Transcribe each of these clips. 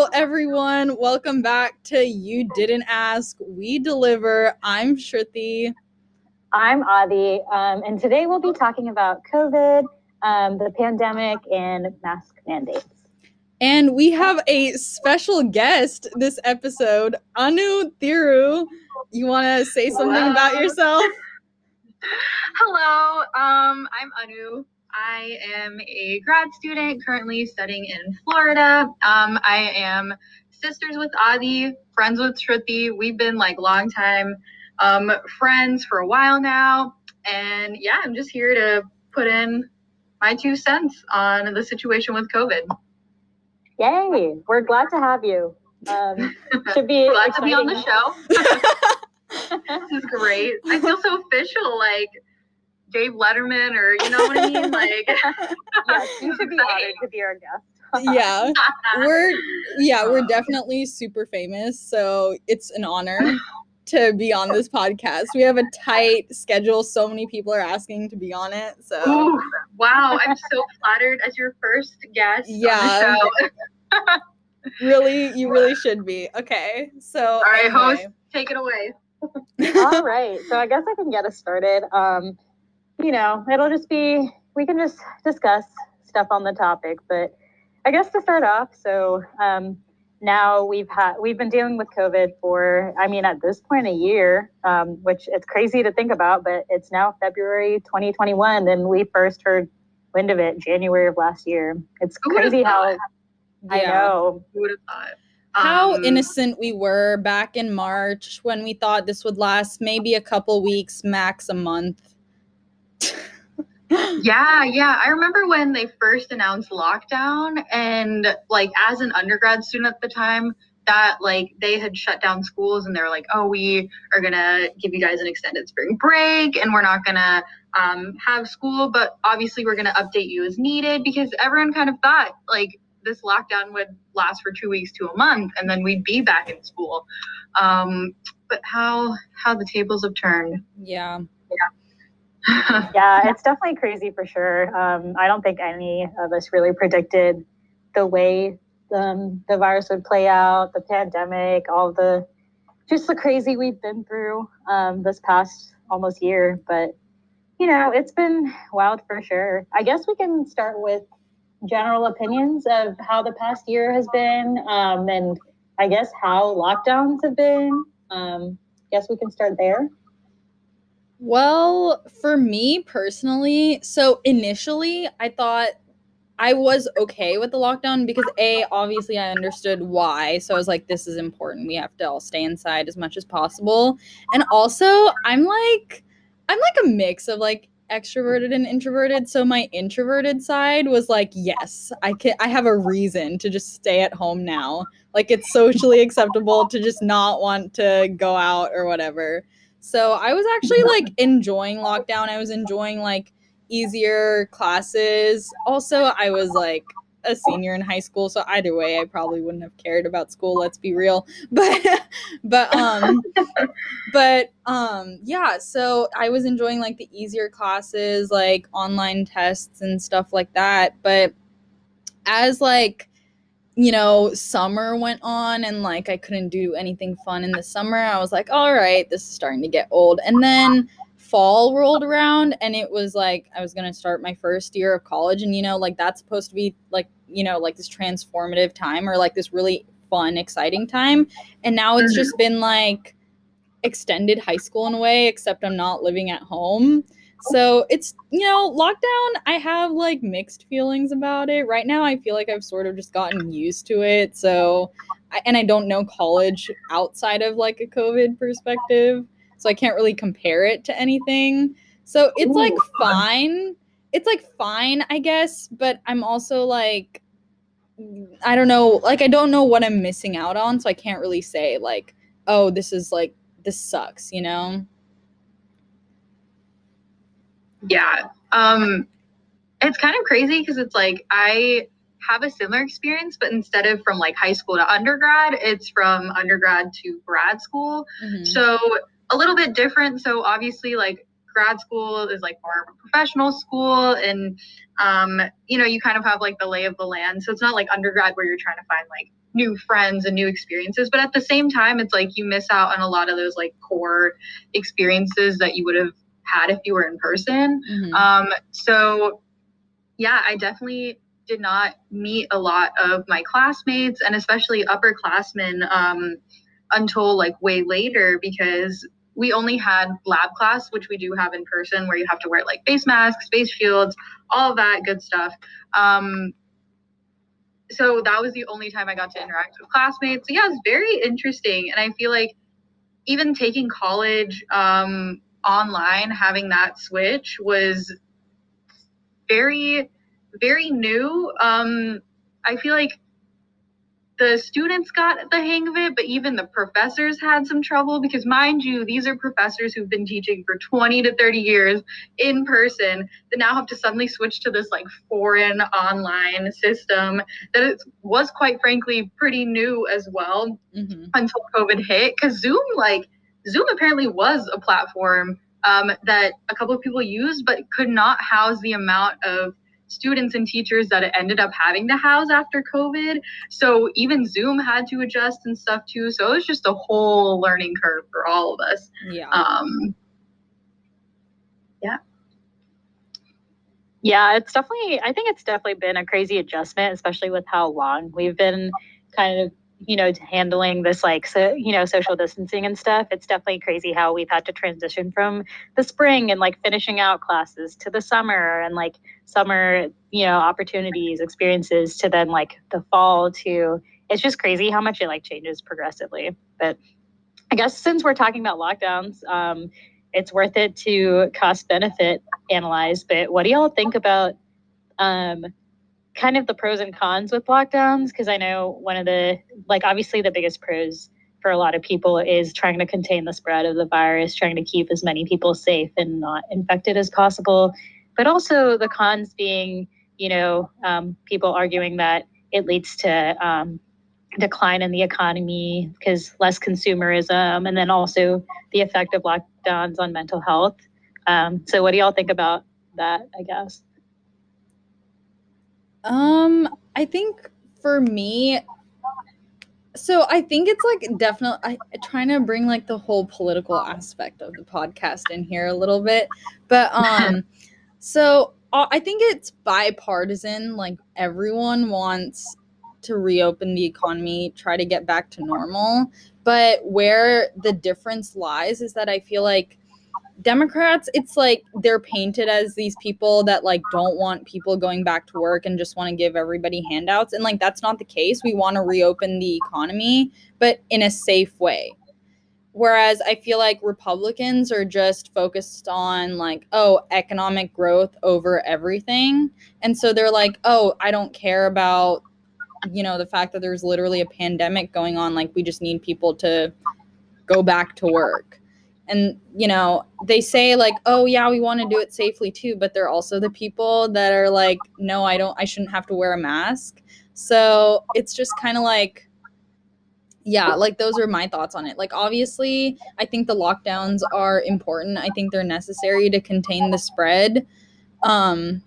Hello, everyone. Welcome back to You Didn't Ask, We Deliver. I'm Shruti. I'm Adi, um, and today we'll be talking about COVID, um, the pandemic, and mask mandates. And we have a special guest this episode, Anu Thiru. You want to say something Hello. about yourself? Hello, um, I'm Anu. I am a grad student currently studying in Florida. Um, I am sisters with Adi, friends with Shruti. We've been like long time um, friends for a while now. And yeah, I'm just here to put in my two cents on the situation with COVID. Yay! We're glad to have you. Um, should be Glad to be on the show. this is great. I feel so official, like Dave Letterman, or you know what I mean? Like, yes, you should be honored to be our guest. yeah. We're yeah, we're definitely super famous, so it's an honor to be on this podcast. We have a tight schedule. So many people are asking to be on it. So Ooh, wow, I'm so flattered as your first guest Yeah. on the show. really, you really should be. Okay. So All right, anyway. host, take it away. All right, so I guess I can get us started. Um, you know, it'll just be we can just discuss stuff on the topic, but I guess to start off, so um, now we've had we've been dealing with COVID for I mean at this point a year, um, which it's crazy to think about, but it's now February 2021, and we first heard wind of it January of last year. It's Who crazy how thought? I Yeah. know. Who would have thought? how Um, innocent we were back in March when we thought this would last maybe a couple weeks, max a month. Yeah, yeah. I remember when they first announced lockdown, and like as an undergrad student at the time, that like they had shut down schools and they were like, oh, we are gonna give you guys an extended spring break, and we're not gonna um, have school, but obviously we're gonna update you as needed because everyone kind of thought like this lockdown would last for two weeks to a month, and then we'd be back in school. Um, but how how the tables have turned. Yeah. yeah, it's definitely crazy for sure. Um, I don't think any of us really predicted the way um, the virus would play out, the pandemic, all the just the crazy we've been through um, this past almost year. But you know, it's been wild for sure. I guess we can start with general opinions of how the past year has been, um, and I guess how lockdowns have been. Um, guess we can start there. Well, for me personally, so initially I thought I was okay with the lockdown because A, obviously I understood why. So I was like, this is important. We have to all stay inside as much as possible. And also, I'm like, I'm like a mix of like extroverted and introverted. So my introverted side was like, yes, I can I have a reason to just stay at home now. Like it's socially acceptable to just not want to go out or whatever. So I was actually like enjoying lockdown. I was enjoying like easier classes. Also, I was like a senior in high school, so either way I probably wouldn't have cared about school, let's be real. But but um but um yeah, so I was enjoying like the easier classes, like online tests and stuff like that. But as like you know, summer went on and like I couldn't do anything fun in the summer. I was like, all right, this is starting to get old. And then fall rolled around and it was like I was going to start my first year of college and you know, like that's supposed to be like, you know, like this transformative time or like this really fun, exciting time. And now it's mm-hmm. just been like extended high school in a way, except I'm not living at home. So it's, you know, lockdown, I have like mixed feelings about it. Right now, I feel like I've sort of just gotten used to it. So, I, and I don't know college outside of like a COVID perspective. So I can't really compare it to anything. So it's like Ooh, fun. fine. It's like fine, I guess. But I'm also like, I don't know. Like, I don't know what I'm missing out on. So I can't really say, like, oh, this is like, this sucks, you know? Yeah. Um it's kind of crazy because it's like I have a similar experience, but instead of from like high school to undergrad, it's from undergrad to grad school. Mhm. So a little bit different. So obviously like grad school is like more of a professional school and um, you know you kind of have like the lay of the land so it's not like undergrad where you're trying to find like new friends and new experiences but at the same time it's like you miss out on a lot of those like core experiences that you would have had if you were in person mm-hmm. um, so yeah i definitely did not meet a lot of my classmates and especially upperclassmen um, until like way later because we only had lab class, which we do have in person, where you have to wear like face masks, face shields, all of that good stuff. Um, so that was the only time I got to interact with classmates. So yeah, it's very interesting, and I feel like even taking college um, online, having that switch was very, very new. Um, I feel like the students got the hang of it, but even the professors had some trouble because, mind you, these are professors who've been teaching for 20 to 30 years in person that now have to suddenly switch to this like foreign online system that it was quite frankly pretty new as well mm-hmm. until COVID hit. Because Zoom, like, Zoom apparently was a platform um, that a couple of people used, but could not house the amount of students and teachers that it ended up having to house after COVID. So even Zoom had to adjust and stuff too. So it was just a whole learning curve for all of us. Yeah. Um, yeah. Yeah, it's definitely, I think it's definitely been a crazy adjustment, especially with how long we've been kind of you know handling this like so you know social distancing and stuff it's definitely crazy how we've had to transition from the spring and like finishing out classes to the summer and like summer you know opportunities experiences to then like the fall to it's just crazy how much it like changes progressively. But i guess since we're talking about lockdowns um it's worth it to cost benefit analyze but what do y'all think about um kind of the pros and cons with lockdowns because I know one of the like obviously the biggest pros for a lot of people is trying to contain the spread of the virus, trying to keep as many people safe and not infected as possible. But also the cons being, you know, um, people arguing that it leads to um, decline in the economy because less consumerism, and then also the effect of lockdowns on mental health. Um, so, what do y'all think about that? I guess. Um, I think for me, so I think it's like definitely I trying to bring like the whole political aspect of the podcast in here a little bit, but um, so uh, I think it's bipartisan. Like everyone wants to reopen the economy, try to get back to normal, but where the difference lies is that I feel like Democrats, it's like they're painted as these people that like don't want people going back to work and just want to give everybody handouts. And like that's not the case. We want to reopen the economy, but in a safe way. Whereas I feel like Republicans are just focused on like, oh, economic growth over everything. And so they're like, oh, I don't care about, you know, the fact that there's literally a pandemic going on. Like, we just need people to go back to work and you know they say like oh yeah we want to do it safely too but they're also the people that are like no i don't i shouldn't have to wear a mask. So it's just kind of like yeah like those are my thoughts on it. Like obviously i think the lockdowns are important. I think they're necessary to contain the spread. Um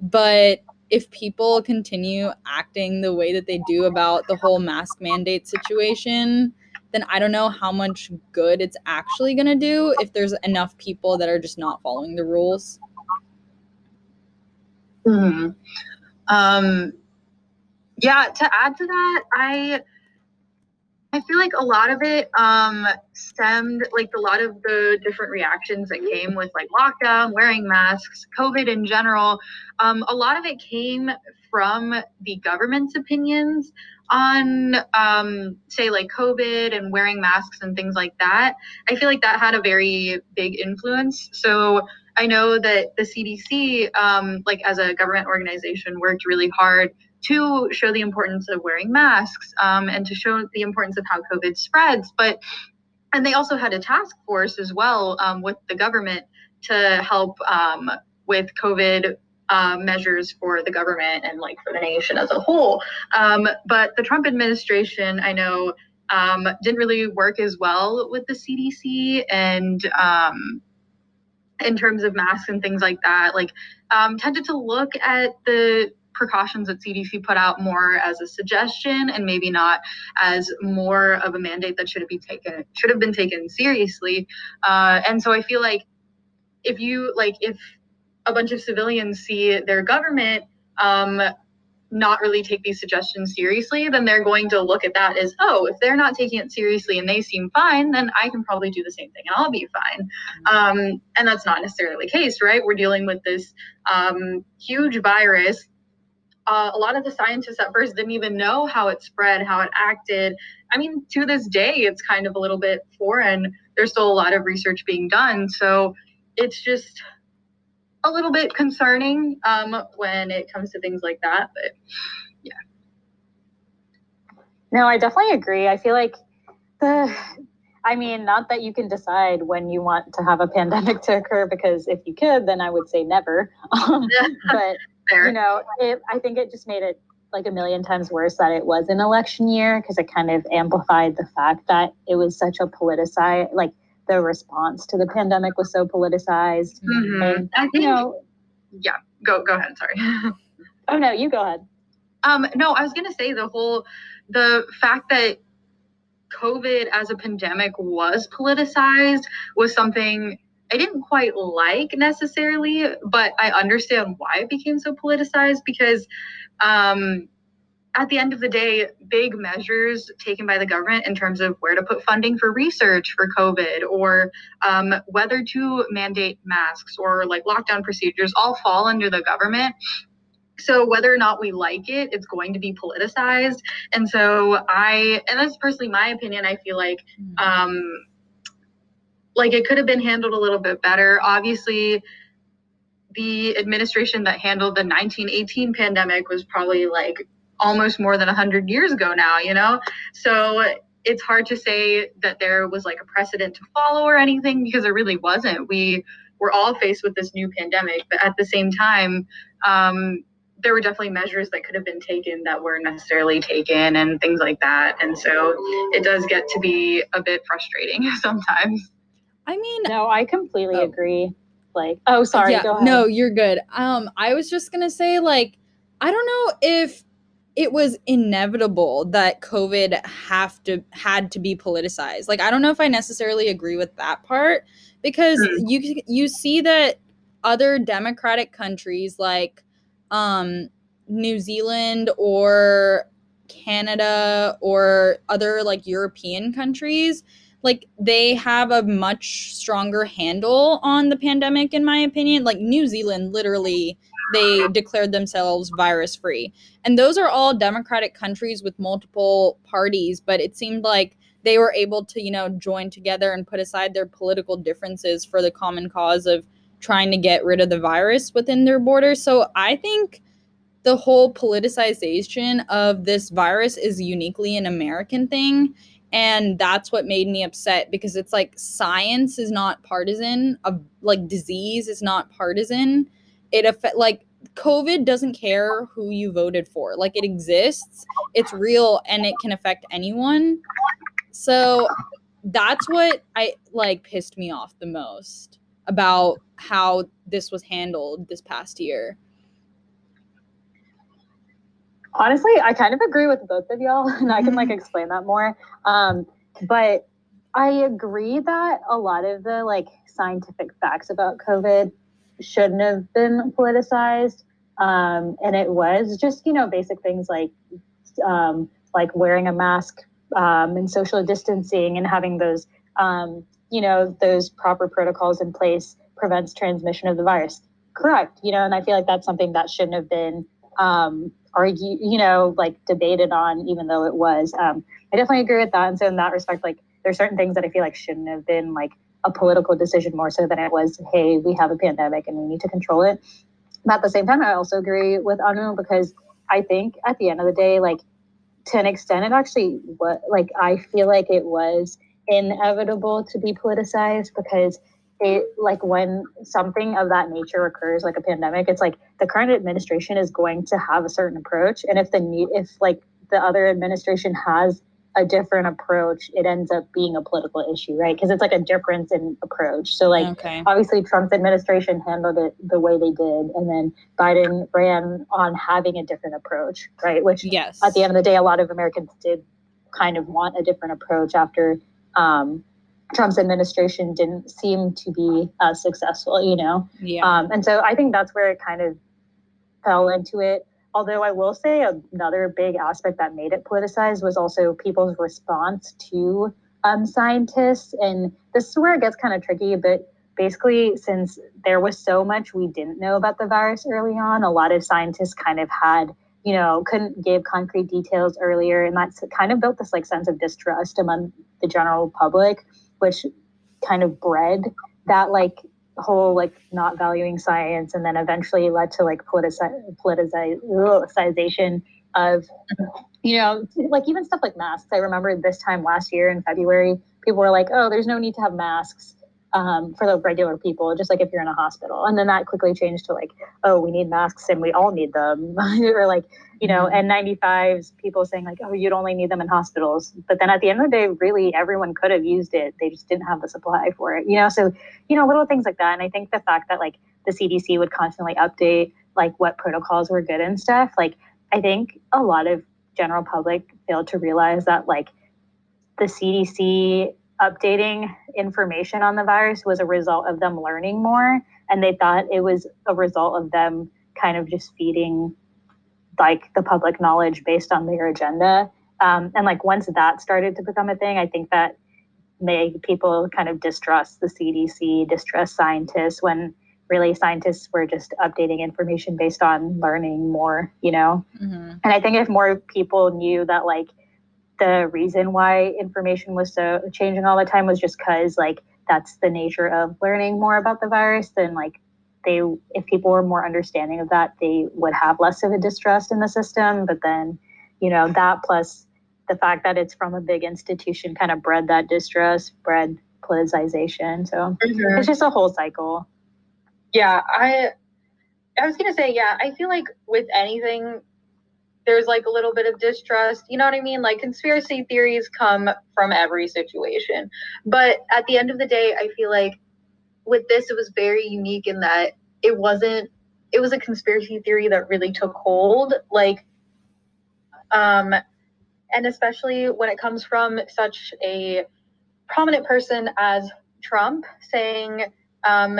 but if people continue acting the way that they do about the whole mask mandate situation then I don't know how much good it's actually going to do if there's enough people that are just not following the rules. Hmm. Um, yeah, to add to that, I I feel like a lot of it um, stemmed like a lot of the different reactions that came with like lockdown, wearing masks, COVID in general. Um, a lot of it came from the government's opinions on um, say like covid and wearing masks and things like that i feel like that had a very big influence so i know that the cdc um, like as a government organization worked really hard to show the importance of wearing masks um, and to show the importance of how covid spreads but and they also had a task force as well um, with the government to help um, with covid uh, measures for the government and like for the nation as a whole. Um, but the Trump administration, I know, um, didn't really work as well with the CDC, and um, in terms of masks and things like that, like um, tended to look at the precautions that CDC put out more as a suggestion and maybe not as more of a mandate that should have been taken should have been taken seriously. Uh, and so I feel like if you like if a bunch of civilians see their government um, not really take these suggestions seriously, then they're going to look at that as, oh, if they're not taking it seriously and they seem fine, then I can probably do the same thing and I'll be fine. Um, and that's not necessarily the case, right? We're dealing with this um, huge virus. Uh, a lot of the scientists at first didn't even know how it spread, how it acted. I mean, to this day, it's kind of a little bit foreign. There's still a lot of research being done. So it's just a little bit concerning um, when it comes to things like that. But yeah. No, I definitely agree. I feel like the, I mean, not that you can decide when you want to have a pandemic to occur, because if you could, then I would say never. Um, but, Fair. you know, it, I think it just made it like a million times worse that it was an election year because it kind of amplified the fact that it was such a politicized, like the response to the pandemic was so politicized. Mm-hmm. And, I think, you know, yeah, go go ahead. Sorry. oh no, you go ahead. Um, no, I was gonna say the whole the fact that COVID as a pandemic was politicized was something I didn't quite like necessarily, but I understand why it became so politicized because um, at the end of the day, big measures taken by the government in terms of where to put funding for research for COVID or um, whether to mandate masks or like lockdown procedures all fall under the government. So whether or not we like it, it's going to be politicized. And so I, and that's personally my opinion, I feel like, mm-hmm. um, like it could have been handled a little bit better. Obviously, the administration that handled the 1918 pandemic was probably like almost more than 100 years ago now, you know? So it's hard to say that there was like a precedent to follow or anything because there really wasn't. We were all faced with this new pandemic, but at the same time, um, there were definitely measures that could have been taken that weren't necessarily taken and things like that. And so it does get to be a bit frustrating sometimes. I mean, no, I completely oh. agree. Like, oh, sorry. Yeah, no, you're good. Um, I was just gonna say, like, I don't know if it was inevitable that COVID have to had to be politicized. Like I don't know if I necessarily agree with that part because mm. you you see that other democratic countries like um, New Zealand or Canada or other like European countries like they have a much stronger handle on the pandemic in my opinion like New Zealand literally they declared themselves virus free. And those are all democratic countries with multiple parties, but it seemed like they were able to, you know, join together and put aside their political differences for the common cause of trying to get rid of the virus within their borders. So I think the whole politicization of this virus is uniquely an American thing. And that's what made me upset because it's like science is not partisan, of like disease is not partisan it affect like COVID doesn't care who you voted for. Like it exists, it's real, and it can affect anyone. So that's what I like pissed me off the most about how this was handled this past year. Honestly, I kind of agree with both of y'all, and I can like mm-hmm. explain that more. Um, but I agree that a lot of the like scientific facts about COVID shouldn't have been politicized. Um, and it was just, you know, basic things like um, like wearing a mask um, and social distancing and having those, um, you know, those proper protocols in place prevents transmission of the virus. Correct. You know, and I feel like that's something that shouldn't have been um, argued, you know, like debated on, even though it was. Um, I definitely agree with that. And so in that respect, like there's certain things that I feel like shouldn't have been like a political decision more so than it was, hey, we have a pandemic and we need to control it. But at the same time, I also agree with Anu because I think at the end of the day, like to an extent, it actually what like I feel like it was inevitable to be politicized because it like when something of that nature occurs like a pandemic it's like the current administration is going to have a certain approach and if the need if like the other administration has a different approach, it ends up being a political issue, right? Because it's like a difference in approach. So, like, okay. obviously, Trump's administration handled it the way they did, and then Biden ran on having a different approach, right? Which, yes, at the end of the day, a lot of Americans did kind of want a different approach after um, Trump's administration didn't seem to be as successful, you know? Yeah. Um, and so I think that's where it kind of fell into it. Although I will say another big aspect that made it politicized was also people's response to um, scientists. And this is where it gets kind of tricky, but basically, since there was so much we didn't know about the virus early on, a lot of scientists kind of had you know, couldn't give concrete details earlier. And that's kind of built this like sense of distrust among the general public, which kind of bred that like whole like not valuing science and then eventually led to like politici- politicization of you know like even stuff like masks. I remember this time last year in february people were like oh there's no need to have masks um, for the regular people, just like if you're in a hospital. And then that quickly changed to like, oh, we need masks and we all need them. or like, you know, mm-hmm. N95s, people saying like, oh, you'd only need them in hospitals. But then at the end of the day, really everyone could have used it. They just didn't have the supply for it, you know? So, you know, little things like that. And I think the fact that like the CDC would constantly update like what protocols were good and stuff, like I think a lot of general public failed to realize that like the CDC updating information on the virus was a result of them learning more and they thought it was a result of them kind of just feeding like the public knowledge based on their agenda um, and like once that started to become a thing i think that made people kind of distrust the cdc distrust scientists when really scientists were just updating information based on learning more you know mm-hmm. and i think if more people knew that like the reason why information was so changing all the time was just because like that's the nature of learning more about the virus then like they if people were more understanding of that they would have less of a distrust in the system. But then you know that plus the fact that it's from a big institution kind of bred that distrust bred politicization. So mm-hmm. it's just a whole cycle. Yeah i i was gonna say yeah i feel like with anything there's like a little bit of distrust. You know what I mean? Like conspiracy theories come from every situation. But at the end of the day, I feel like with this, it was very unique in that it wasn't, it was a conspiracy theory that really took hold. Like, um, and especially when it comes from such a prominent person as Trump saying, um,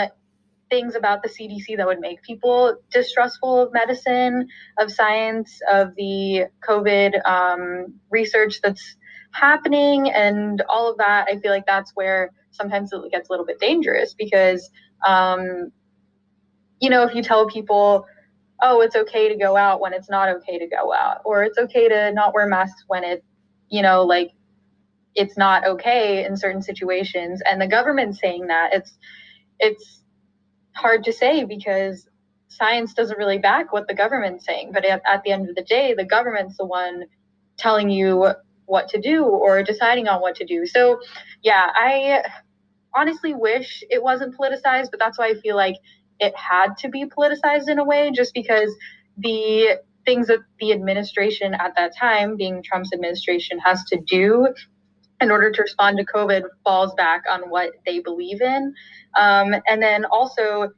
things about the CDC that would make people distrustful of medicine, of science, of the COVID um, research that's happening, and all of that. I feel like that's where sometimes it gets a little bit dangerous because, um, you know, if you tell people, oh, it's okay to go out when it's not okay to go out, or it's okay to not wear masks when it, you know, like it's not okay in certain situations, and the government saying that it's it's hard to say because science doesn't really back what the government's saying. But at, at the end of the day, the government's the one telling you what to do or deciding on what to do. So, yeah, I honestly wish it wasn't politicized, but that's why I feel like it had to be politicized in a way, just because the things that the administration at that time, being Trump's administration, has to do in order to respond to COVID falls back on what they believe in. Um, and then also,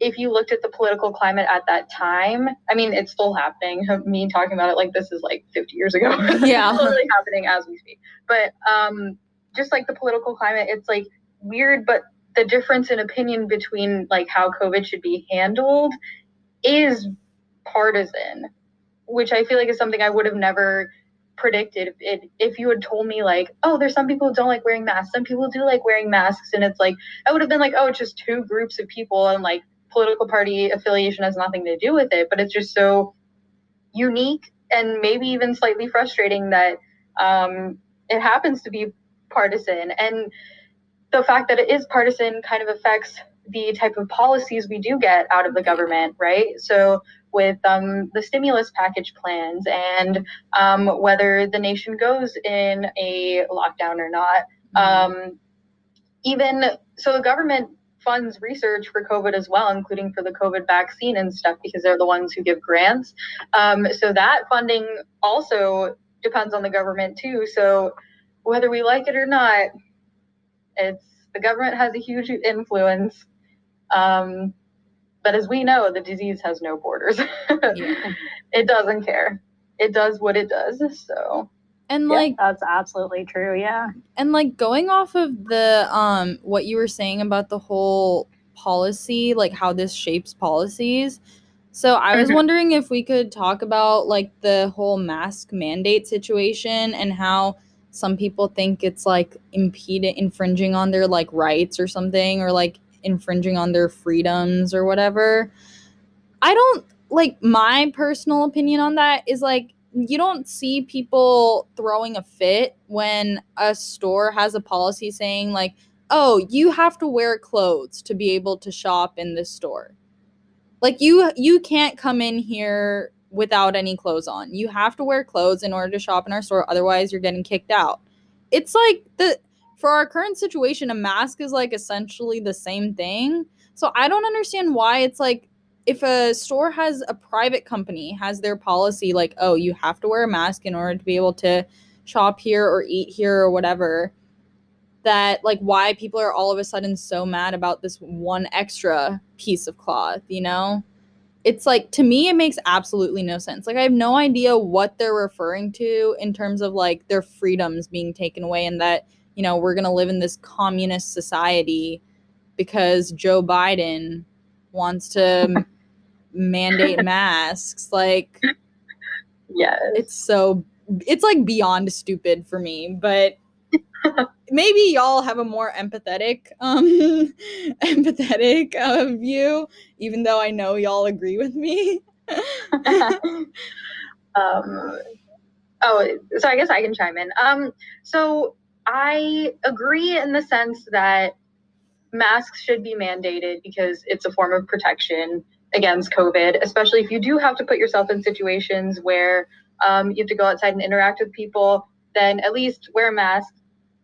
if you looked at the political climate at that time, I mean, it's still happening. Me talking about it like this is like 50 years ago. Yeah. it's literally happening as we speak. But um, just like the political climate, it's like weird, but the difference in opinion between like how COVID should be handled is partisan, which I feel like is something I would have never predicted if, if you had told me like oh there's some people who don't like wearing masks some people do like wearing masks and it's like i would have been like oh it's just two groups of people and like political party affiliation has nothing to do with it but it's just so unique and maybe even slightly frustrating that um, it happens to be partisan and the fact that it is partisan kind of affects the type of policies we do get out of the government right? So with um, the stimulus package plans and um, whether the nation goes in a lockdown or not. Mm-hmm. Um, even so, the government funds research for COVID as well, including for the COVID vaccine and stuff, because they're the ones who give grants. Um, so that funding also depends on the government too. So whether we like it or not, it's the government has a huge influence. But as we know, the disease has no borders. yeah. It doesn't care. It does what it does. So and like that's absolutely true, yeah. And like going off of the um what you were saying about the whole policy, like how this shapes policies. So I was mm-hmm. wondering if we could talk about like the whole mask mandate situation and how some people think it's like impeding infringing on their like rights or something or like infringing on their freedoms or whatever. I don't like my personal opinion on that is like you don't see people throwing a fit when a store has a policy saying like oh you have to wear clothes to be able to shop in this store. Like you you can't come in here without any clothes on. You have to wear clothes in order to shop in our store otherwise you're getting kicked out. It's like the for our current situation, a mask is like essentially the same thing. So I don't understand why it's like if a store has a private company has their policy like, oh, you have to wear a mask in order to be able to shop here or eat here or whatever, that like why people are all of a sudden so mad about this one extra piece of cloth, you know? It's like to me it makes absolutely no sense. Like I have no idea what they're referring to in terms of like their freedoms being taken away and that you know, we're going to live in this communist society because Joe Biden wants to mandate masks. Like, yeah, it's so, it's like beyond stupid for me, but maybe y'all have a more empathetic, um, empathetic uh, view, even though I know y'all agree with me. um, oh, so I guess I can chime in. Um, so I agree in the sense that masks should be mandated because it's a form of protection against COVID, especially if you do have to put yourself in situations where um, you have to go outside and interact with people, then at least wear a mask,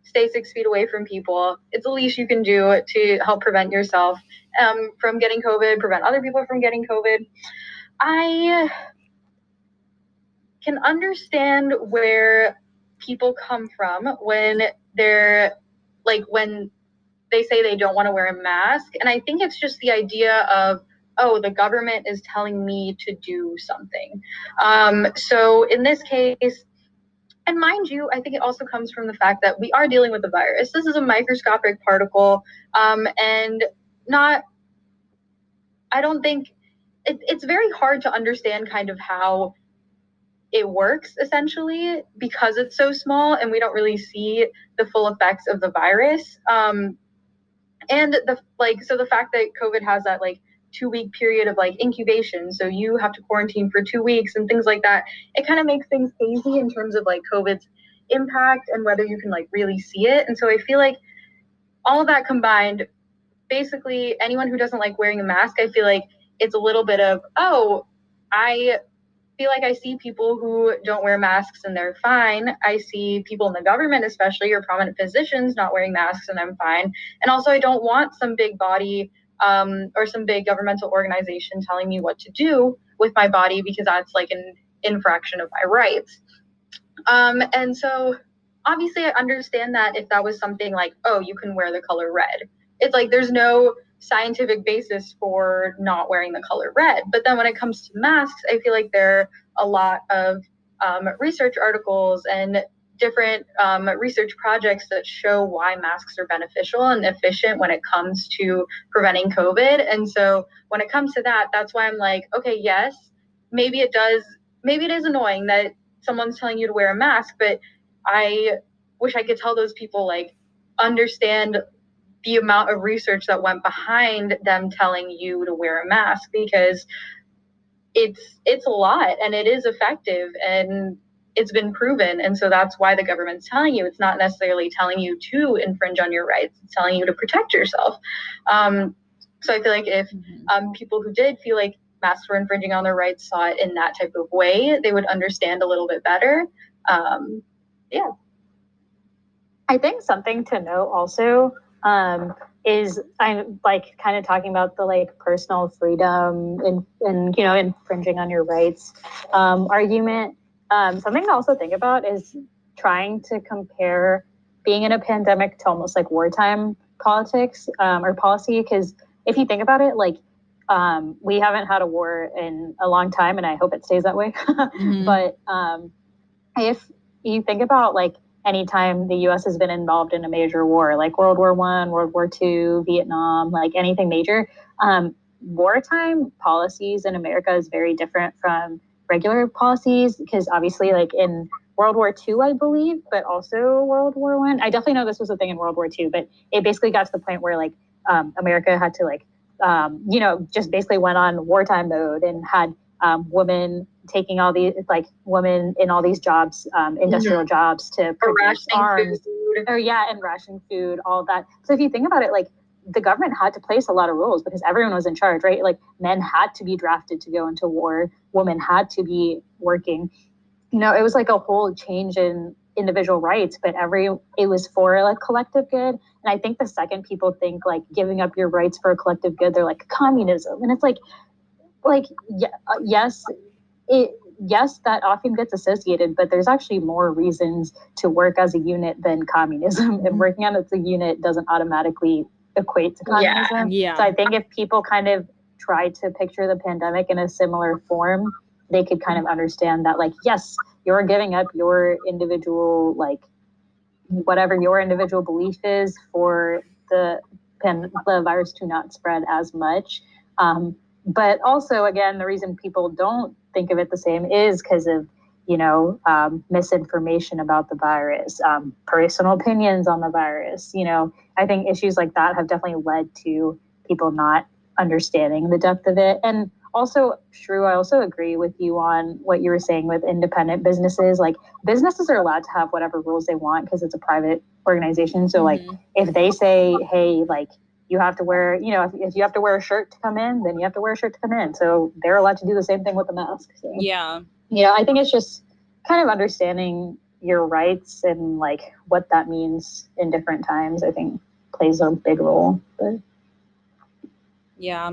stay six feet away from people. It's the least you can do to help prevent yourself um, from getting COVID, prevent other people from getting COVID. I can understand where people come from when they're like when they say they don't want to wear a mask. And I think it's just the idea of, oh, the government is telling me to do something. Um, so in this case, and mind you, I think it also comes from the fact that we are dealing with a virus. This is a microscopic particle, um, and not, I don't think, it, it's very hard to understand kind of how it works essentially because it's so small and we don't really see the full effects of the virus. Um, and the like, so the fact that COVID has that like two week period of like incubation, so you have to quarantine for two weeks and things like that, it kind of makes things hazy in terms of like COVID's impact and whether you can like really see it. And so I feel like all that combined, basically, anyone who doesn't like wearing a mask, I feel like it's a little bit of, oh, I feel like I see people who don't wear masks and they're fine. I see people in the government, especially or prominent physicians, not wearing masks and I'm fine. And also, I don't want some big body um, or some big governmental organization telling me what to do with my body because that's like an infraction of my rights. Um, and so, obviously, I understand that if that was something like, oh, you can wear the color red, it's like there's no scientific basis for not wearing the color red. But then when it comes to masks, I feel like there are a lot of um, research articles and different um, research projects that show why masks are beneficial and efficient when it comes to preventing COVID. And so when it comes to that, that's why I'm like, okay, yes, maybe it does, maybe it is annoying that someone's telling you to wear a mask, but I wish I could tell those people, like, understand the amount of research that went behind them telling you to wear a mask because it's it's a lot and it is effective and it's been proven. And so that's why the government's telling you. It's not necessarily telling you to infringe on your rights. It's telling you to protect yourself. Um, so i feel like if mm-hmm. um, people who did feel like masks were infringing on their rights saw it in that type of way they would understand a little bit better. Um, yeah. I think something to note also um, is I'm like kind of talking about the like personal freedom and and you know infringing on your rights um, argument. um, something to also think about is trying to compare being in a pandemic to almost like wartime politics um, or policy. Because if you think about it, like um, we haven't had a war in a long time, and I hope it stays that way. mm-hmm. But um, if you think about like anytime the U.S. has been involved in a major war, like World War One, World War Two, Vietnam, like anything major, um, wartime policies in America is very different from regular policies because obviously, like in World War II, I believe, but also World War One. I. I definitely know this was a thing in World War II, but it basically got to the point where like um, America had to like um, you know just basically went on wartime mode and had um, women taking all these like women in all these jobs, um, industrial mm-hmm. jobs to produce arms. Food. Or yeah, and ration food, all that. So if you think about it, like the government had to place a lot of rules because everyone was in charge, right? Like men had to be drafted to go into war, women had to be working. You know, it was like a whole change in individual rights, but every it was for like collective good. And I think the second people think like giving up your rights for a collective good, they're like communism, and it's like, like yeah, uh, yes, it yes, that often gets associated, but there's actually more reasons to work as a unit than communism. And mm-hmm. working as a unit doesn't automatically equate to communism. Yeah. yeah. So I think if people kind of try to picture the pandemic in a similar form, they could kind of understand that, like, yes, you're giving up your individual, like, whatever your individual belief is for the pan- the virus to not spread as much. Um, but also, again, the reason people don't think of it the same is because of you know, um, misinformation about the virus, um, personal opinions on the virus. You know, I think issues like that have definitely led to people not understanding the depth of it. And also, Shrew, I also agree with you on what you were saying with independent businesses. Like, businesses are allowed to have whatever rules they want because it's a private organization. So, mm-hmm. like, if they say, hey, like, you have to wear, you know, if, if, you have to wear a shirt to come in, then you have to wear a shirt to come in. So they're allowed to do the same thing with the mask. So. Yeah you know, I think it's just kind of understanding your rights and like what that means in different times. I think plays a big role. But yeah.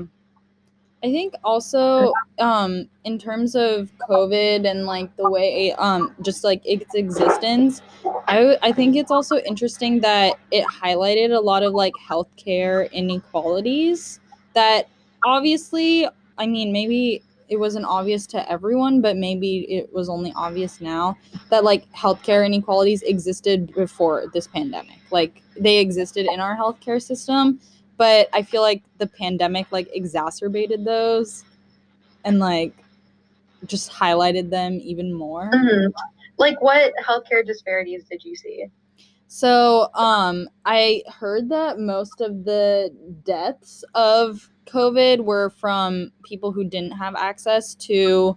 I think also um in terms of COVID and like the way um just like its existence, I I think it's also interesting that it highlighted a lot of like healthcare inequalities that obviously I mean maybe it wasn't obvious to everyone, but maybe it was only obvious now that like healthcare inequalities existed before this pandemic. Like they existed in our healthcare system, but I feel like the pandemic like exacerbated those and like just highlighted them even more. Mm-hmm. Like what healthcare disparities did you see? So, um, I heard that most of the deaths of COVID were from people who didn't have access to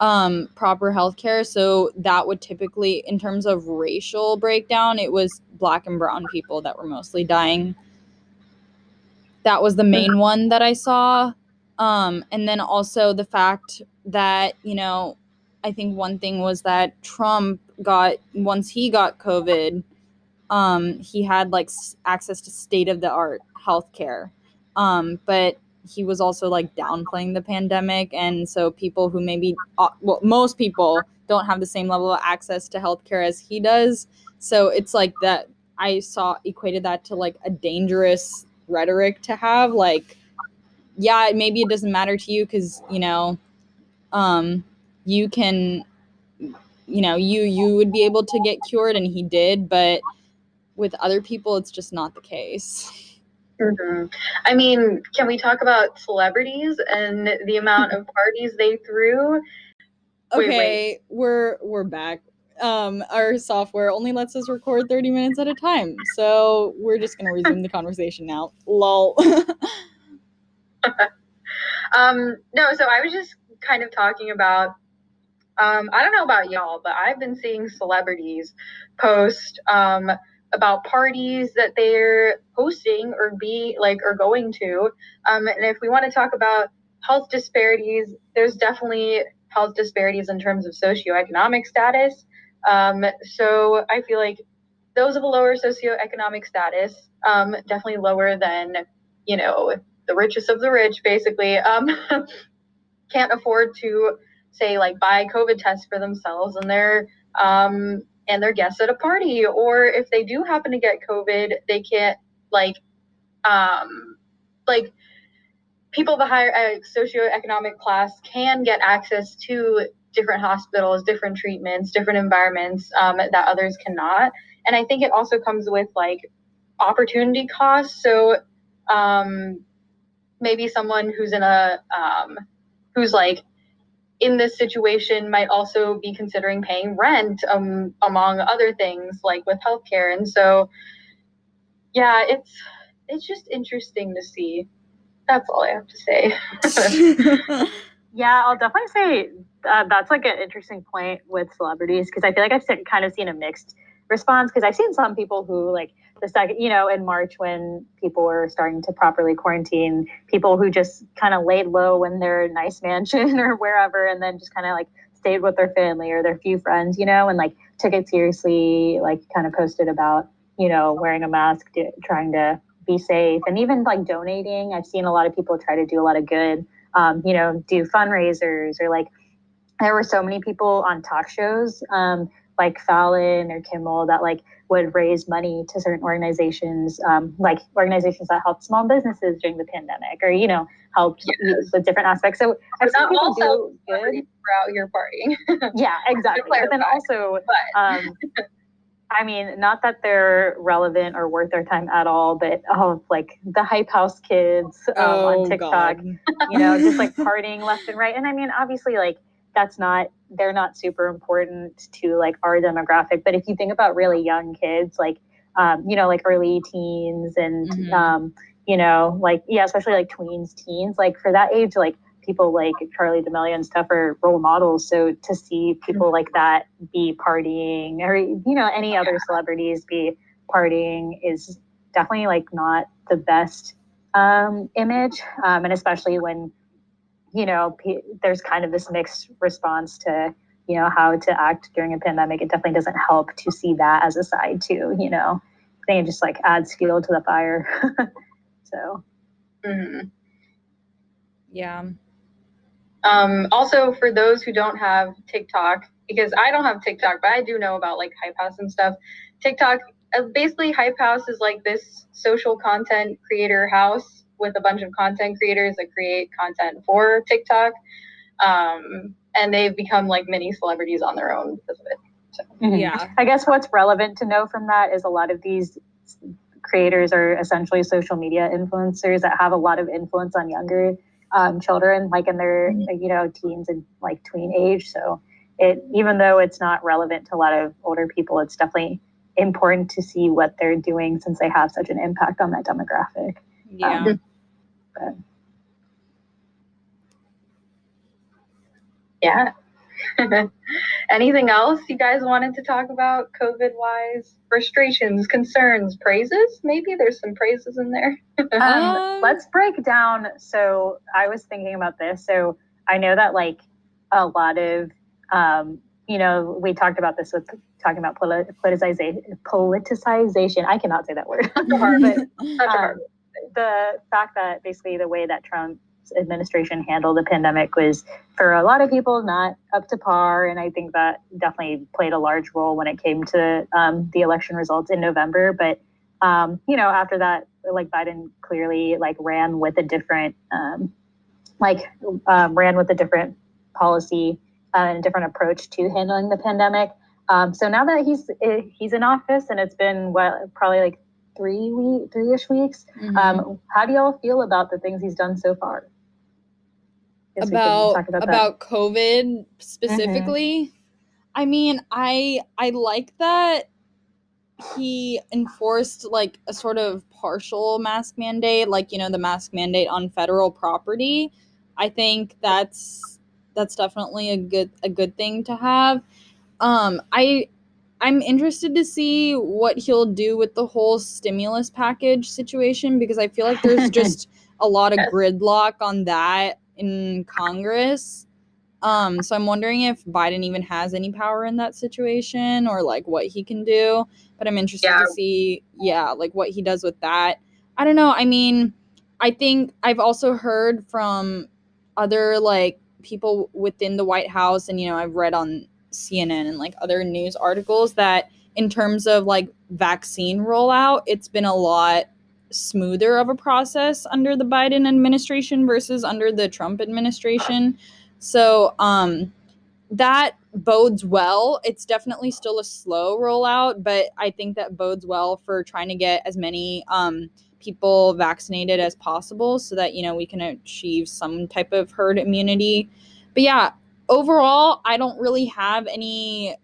um, proper health care. So that would typically, in terms of racial breakdown, it was black and brown people that were mostly dying. That was the main one that I saw. Um, and then also the fact that, you know, I think one thing was that Trump got, once he got COVID, um, he had like access to state of the art healthcare. Um, but he was also like downplaying the pandemic, and so people who maybe, uh, well, most people don't have the same level of access to healthcare as he does. So it's like that. I saw equated that to like a dangerous rhetoric to have. Like, yeah, maybe it doesn't matter to you because you know, um, you can, you know, you you would be able to get cured, and he did, but with other people, it's just not the case. Mm-hmm. I mean, can we talk about celebrities and the amount of parties they threw? Okay, wait, wait. we're we're back. Um, our software only lets us record 30 minutes at a time, so we're just gonna resume the conversation now. Lol. um, no, so I was just kind of talking about um, I don't know about y'all, but I've been seeing celebrities post um, about parties that they're hosting or be like or going to. Um, and if we want to talk about health disparities, there's definitely health disparities in terms of socioeconomic status. Um, so I feel like those of a lower socioeconomic status, um, definitely lower than, you know, the richest of the rich, basically, um, can't afford to say like buy COVID tests for themselves and their um, and their guests at a party, or if they do happen to get COVID, they can't like um, like people of the higher uh, socioeconomic class can get access to different hospitals, different treatments, different environments um, that others cannot. And I think it also comes with like opportunity costs. So um, maybe someone who's in a um, who's like in this situation might also be considering paying rent um, among other things like with healthcare and so yeah it's it's just interesting to see that's all i have to say yeah i'll definitely say uh, that's like an interesting point with celebrities because i feel like i've kind of seen a mixed response because i've seen some people who like the second, you know, in March when people were starting to properly quarantine, people who just kind of laid low in their nice mansion or wherever, and then just kind of like stayed with their family or their few friends, you know, and like took it seriously, like kind of posted about, you know, wearing a mask, do, trying to be safe, and even like donating. I've seen a lot of people try to do a lot of good, um, you know, do fundraisers or like there were so many people on talk shows um, like Fallon or Kimmel that like would raise money to certain organizations, um, like organizations that helped small businesses during the pandemic, or you know, helped yes. with different aspects. So I've seen people do good throughout your party. yeah, exactly. but then also, but. Um, I mean, not that they're relevant or worth their time at all, but oh, like the hype house kids um, oh, on TikTok, you know, just like partying left and right. And I mean, obviously, like that's not they're not super important to like our demographic but if you think about really young kids like um, you know like early teens and mm-hmm. um, you know like yeah especially like tweens teens like for that age like people like charli d'amelio and stuff are role models so to see people like that be partying or you know any other celebrities be partying is definitely like not the best um, image um, and especially when you know, there's kind of this mixed response to, you know, how to act during a pandemic. It definitely doesn't help to see that as a side too, you know. I think it just like adds fuel to the fire. so. Mm-hmm. Yeah. Um, also, for those who don't have TikTok, because I don't have TikTok, but I do know about like Hype House and stuff. TikTok, uh, basically, Hype House is like this social content creator house with a bunch of content creators that create content for TikTok. Um, and they've become like mini celebrities on their own because of it. So. Mm-hmm. Yeah. I guess what's relevant to know from that is a lot of these creators are essentially social media influencers that have a lot of influence on younger um, children, like in their mm-hmm. you know teens and like tween age. So it even though it's not relevant to a lot of older people, it's definitely important to see what they're doing since they have such an impact on that demographic. Yeah. Um, but. Yeah. Anything else you guys wanted to talk about COVID wise? Frustrations, concerns, praises? Maybe there's some praises in there. um, let's break down. So I was thinking about this. So I know that like a lot of, um, you know, we talked about this with talking about politicization. Politicization. I cannot say that word. but, um, the fact that basically the way that Trump's administration handled the pandemic was for a lot of people not up to par and i think that definitely played a large role when it came to um, the election results in november but um, you know after that like biden clearly like ran with a different um, like um, ran with a different policy uh, and a different approach to handling the pandemic. Um, so now that he's eh, he's in office and it's been what probably like three week, three-ish weeks. Mm-hmm. Um, how do y'all feel about the things he's done so far? About about, about COVID specifically. Mm-hmm. I mean, I I like that he enforced like a sort of partial mask mandate, like you know the mask mandate on federal property. I think that's that's definitely a good a good thing to have. Um, I I'm interested to see what he'll do with the whole stimulus package situation because I feel like there's just a lot of gridlock on that in Congress. Um, so I'm wondering if Biden even has any power in that situation or like what he can do. But I'm interested yeah. to see, yeah, like what he does with that. I don't know. I mean, I think I've also heard from other like people within the White House, and you know, I've read on CNN and like other news articles that in terms of like vaccine rollout, it's been a lot smoother of a process under the Biden administration versus under the Trump administration. So, um, that bodes well. It's definitely still a slow rollout, but I think that bodes well for trying to get as many um, people vaccinated as possible so that, you know, we can achieve some type of herd immunity. But yeah, overall, I don't really have any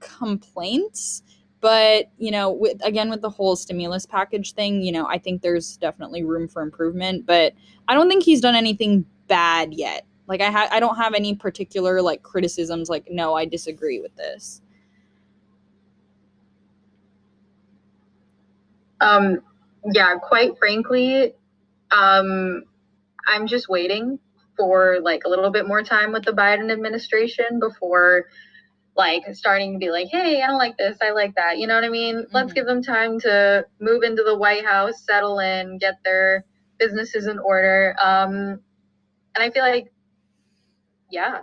complaints. But, you know, with again with the whole stimulus package thing, you know, I think there's definitely room for improvement, but I don't think he's done anything bad yet. Like I ha- I don't have any particular like criticisms like no, I disagree with this. Um yeah, quite frankly, um I'm just waiting for like a little bit more time with the Biden administration before like starting to be like, hey, I don't like this, I like that. You know what I mean? Mm-hmm. Let's give them time to move into the White House, settle in, get their businesses in order. Um, and I feel like yeah,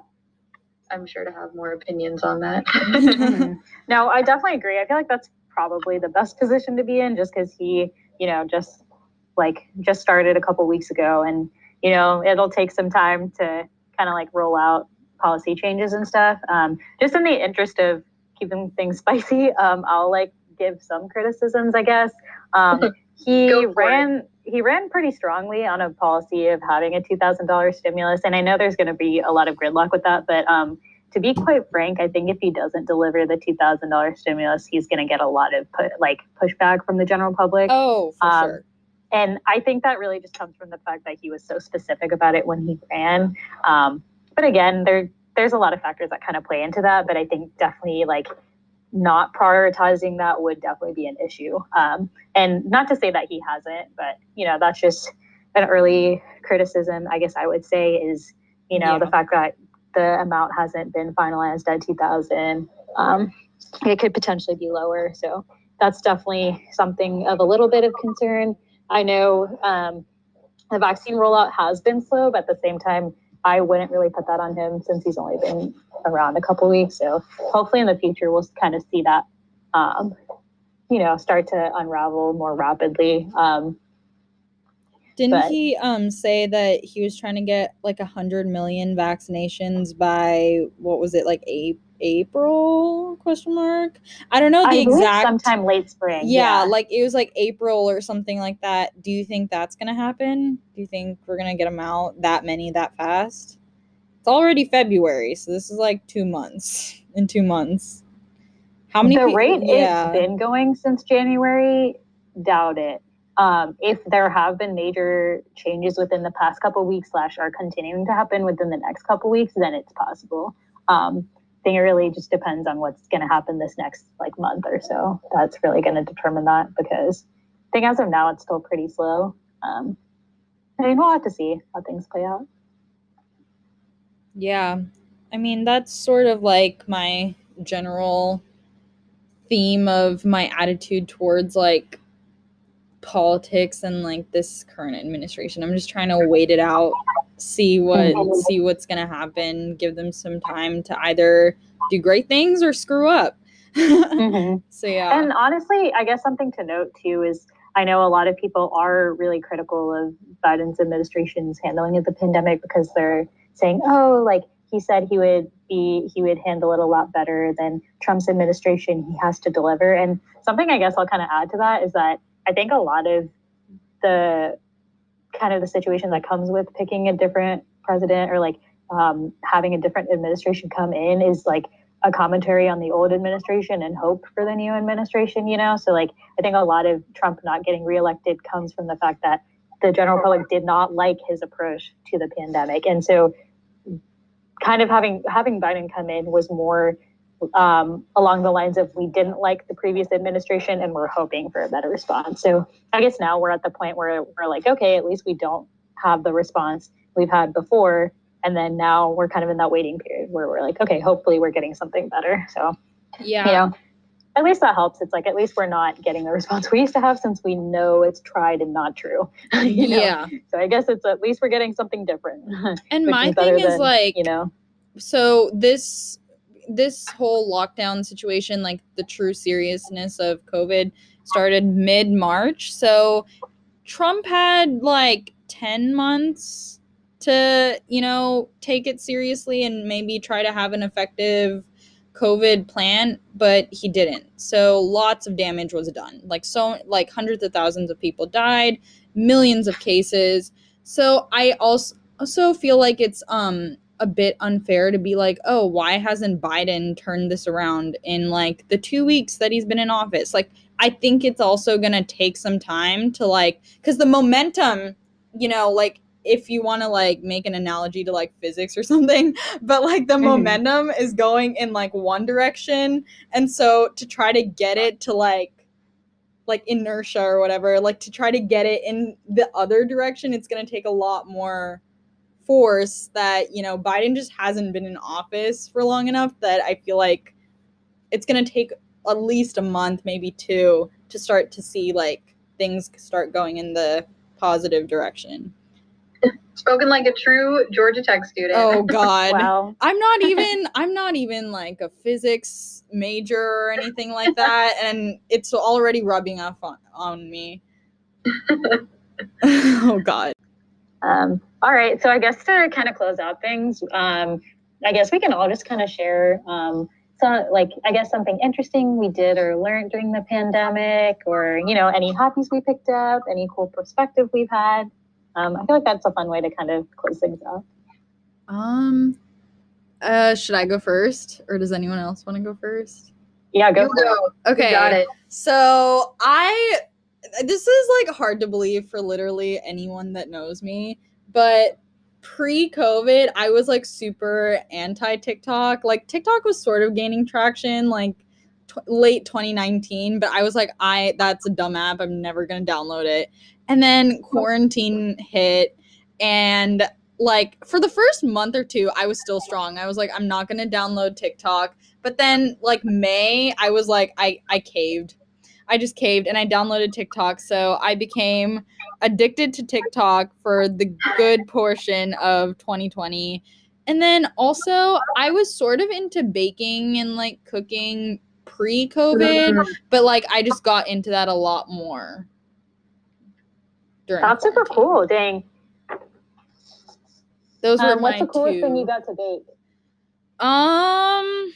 I'm sure to have more opinions on that. mm-hmm. No, I definitely agree. I feel like that's probably the best position to be in just because he, you know, just like just started a couple weeks ago and, you know, it'll take some time to kind of like roll out policy changes and stuff. Um, just in the interest of keeping things spicy, um, I'll like give some criticisms, I guess. Um, he ran it he ran pretty strongly on a policy of having a $2,000 stimulus. And I know there's going to be a lot of gridlock with that, but um, to be quite frank, I think if he doesn't deliver the $2,000 stimulus, he's going to get a lot of put, like pushback from the general public. Oh, for um, sure. And I think that really just comes from the fact that he was so specific about it when he ran. Um, but again, there there's a lot of factors that kind of play into that. But I think definitely like not prioritizing that would definitely be an issue. Um, and not to say that he hasn't, but you know, that's just an early criticism, I guess I would say, is you know yeah. the fact that the amount hasn't been finalized at 2000. Um, it could potentially be lower. So that's definitely something of a little bit of concern. I know um, the vaccine rollout has been slow, but at the same time, I wouldn't really put that on him since he's only been around a couple weeks. So hopefully in the future we'll kind of see that, um, you know, start to unravel more rapidly. Um, Didn't but, he um, say that he was trying to get like a hundred million vaccinations by what was it like April? April question mark I don't know the I exact sometime late spring. Yeah, yeah, like it was like April or something like that. Do you think that's gonna happen? Do you think we're gonna get them out that many that fast? It's already February, so this is like two months. In two months, how many? The rate yeah. has been going since January. Doubt it. Um, if there have been major changes within the past couple weeks slash are continuing to happen within the next couple weeks, then it's possible. Um, think it really just depends on what's going to happen this next like month or so. That's really going to determine that because I think as of now it's still pretty slow. Um, I mean, we'll have to see how things play out. Yeah, I mean that's sort of like my general theme of my attitude towards like politics and like this current administration. I'm just trying to wait it out, see what mm-hmm. see what's gonna happen, give them some time to either do great things or screw up. mm-hmm. So yeah. And honestly, I guess something to note too is I know a lot of people are really critical of Biden's administration's handling of the pandemic because they're saying, oh, like he said he would be he would handle it a lot better than Trump's administration. He has to deliver. And something I guess I'll kind of add to that is that I think a lot of the kind of the situation that comes with picking a different president or like um, having a different administration come in is like a commentary on the old administration and hope for the new administration, you know? So, like, I think a lot of Trump not getting reelected comes from the fact that the general public did not like his approach to the pandemic. And so, kind of having having Biden come in was more um, along the lines of we didn't like the previous administration and we're hoping for a better response. So I guess now we're at the point where we're like, okay, at least we don't have the response we've had before. And then now we're kind of in that waiting period where we're like, okay, hopefully we're getting something better. So, yeah. You know, at least that helps. It's like at least we're not getting the response we used to have since we know it's tried and not true. you know? Yeah. So I guess it's at least we're getting something different. And my thing is than, like you know, so this this whole lockdown situation like the true seriousness of covid started mid march so trump had like 10 months to you know take it seriously and maybe try to have an effective covid plan but he didn't. So lots of damage was done. Like so like hundreds of thousands of people died millions of cases. So i also also feel like it's um a bit unfair to be like, oh, why hasn't Biden turned this around in like the two weeks that he's been in office? Like, I think it's also gonna take some time to like, because the momentum, you know, like if you want to like make an analogy to like physics or something, but like the Mhm. momentum is going in like one direction, and so to try to get it to like like inertia or whatever, like to try to get it in the other direction, it's gonna take a lot more force that you know Biden just hasn't been in office for long enough that I feel like it's going to take at least a month maybe two to start to see like things start going in the positive direction. Spoken like a true Georgia Tech student. Oh god. wow. I'm not even I'm not even like a physics major or anything like that and it's already rubbing off on, on me. oh god. Um, all right. So I guess to kind of close out things, um, I guess we can all just kind of share um, some, like, I guess something interesting we did or learned during the pandemic, or you know, any hobbies we picked up, any cool perspective we've had. Um, I feel like that's a fun way to kind of close things out. Um uh should I go first or does anyone else want to go first? Yeah, go You for it. go. Okay. You got it. So I this is like hard to believe for literally anyone that knows me, but pre-COVID, I was like super anti TikTok. Like TikTok was sort of gaining traction like tw- late 2019, but I was like I that's a dumb app. I'm never going to download it. And then quarantine hit and like for the first month or two, I was still strong. I was like I'm not going to download TikTok. But then like May, I was like I I caved. I just caved and I downloaded TikTok. So I became addicted to TikTok for the good portion of 2020. And then also, I was sort of into baking and like cooking pre COVID, but like I just got into that a lot more. During That's super cool. Dang. Those were Um, my what's the coolest two. thing you got to bake? Um,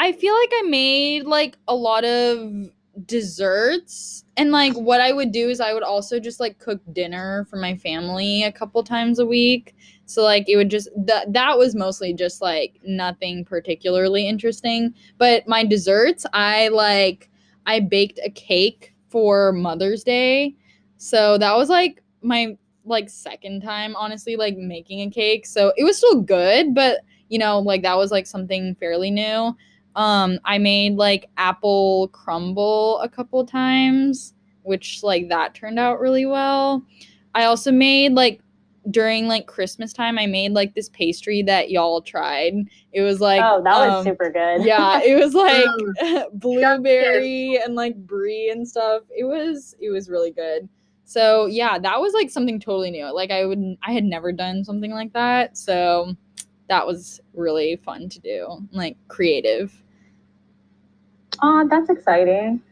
I feel like I made like a lot of desserts, and like what I would do is I would also just like cook dinner for my family a couple times a week. So like it would just that that was mostly just like nothing particularly interesting. But my desserts, I like I baked a cake for Mother's Day. So that was like my like second time honestly like making a cake. So it was still good, but you know, like that was like something fairly new. Um I made like apple crumble a couple times, which like that turned out really well. I also made like during like Christmas time I made like this pastry that y'all tried. It was like oh, that was um, super good. yeah, it was like blueberry and like brie and stuff. It was it was really good. So yeah, that was like something totally new. Like I would I had never done something like that. So that was really fun to do. Like creative. Oh, that's exciting.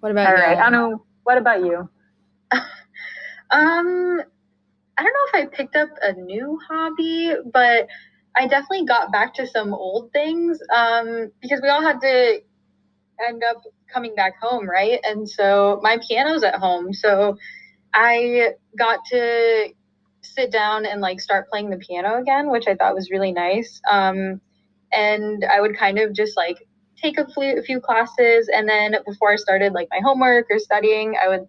What about All right. you? I don't know. What about you? Um, I don't know if I picked up a new hobby, but I definitely got back to some old things um, because we all had to end up coming back home, right? And so my piano's at home, so I got to sit down and like start playing the piano again, which I thought was really nice. Um, and I would kind of just like take a few, a few classes, and then before I started like my homework or studying, I would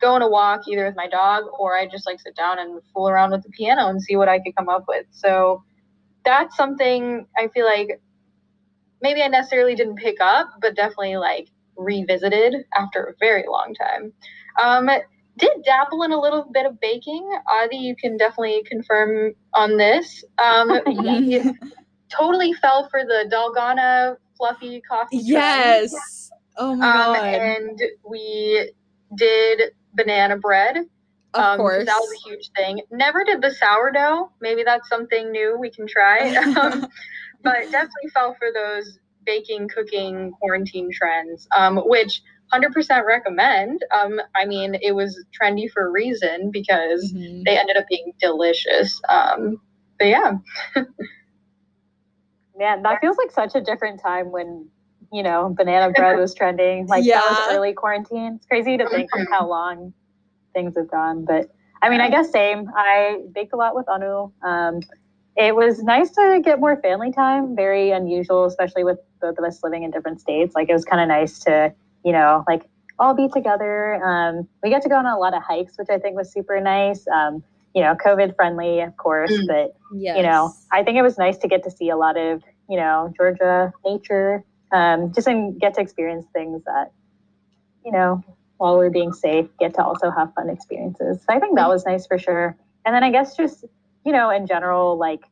go on a walk either with my dog or I just like sit down and fool around with the piano and see what I could come up with. So that's something I feel like maybe I necessarily didn't pick up, but definitely like revisited after a very long time. Um, did dabble in a little bit of baking. Adi, you can definitely confirm on this. Um, we totally fell for the Dalgona fluffy coffee. Yes. Oh my Um, god. and we did banana bread. of um, course. That was a huge thing. Never did the sourdough. Maybe that's something new we can try. um, but definitely fell for those baking, cooking, quarantine trends, um, which 100% recommend. Um, I mean, it was trendy for a reason because Mhm. they ended up being delicious. Um, but yeah, Man, that feels like such a different time when, you know, banana bread was trending. Like that was early quarantine. It's crazy to think of how long things have gone. But I mean, I guess same. I baked a lot with Anu. Um, it was nice to get more family time. Very unusual, especially with both of us living in different states. Like it was kind of nice to, you know, like all be together. Um, we get to go on a lot of hikes, which I think was super nice. Um, you know, COVID friendly, of course, Mm. but yes. you know, I think it was nice to get to see a lot of, you know, Georgia nature, um, just and get to experience things that, you know, while we're being safe, get to also have fun experiences. So I think that was nice for sure. And then I guess just, you know, in general, like,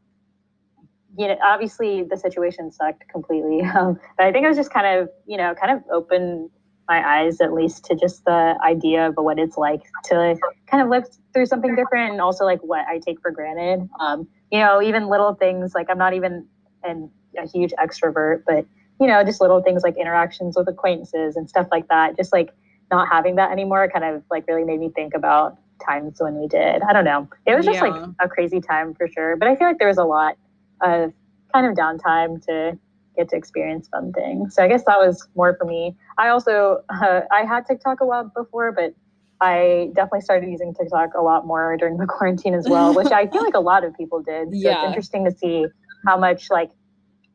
you know, obviously the situation sucked completely. Um, but I think it was just kind of, you know, kind of opened my eyes at least to just the idea of what it's like to kind of live through something different and also like what I take for granted. Um, you know, even little things like I'm not even an, a huge extrovert, but you know, just little things like interactions with acquaintances and stuff like that. Just like not having that anymore kind of like really made me think about times when we did. I don't know. It was just like a crazy time for sure. But I feel like there was a lot of kind of downtime to get to experience fun things. So I guess that was more for me. I also uh, I had TikTok a while before, but I definitely started using TikTok a lot more during the quarantine as well, which I feel like a lot of people did. So Yeah. it's interesting to see how much like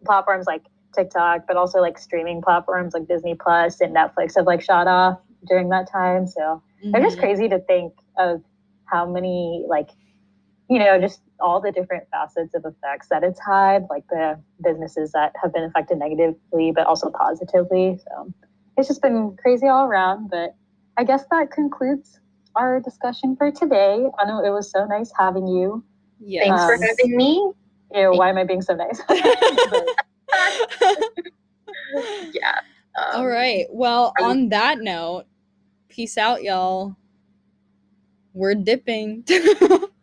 platforms like TikTok, but also like streaming platforms like Disney Plus and Netflix have like shot off during that time. So it's just Mhm. crazy to think of how many like you know just all the different facets of effects that it's had like the businesses that have been affected negatively but also positively so it's just been crazy all around but i guess that concludes our discussion for today i know it was so nice having you Yes. thanks for Um, having me. Ew, why am i being so nice Yeah. Um, All right. Well, are you- on that note, peace out, y'all. We're dipping.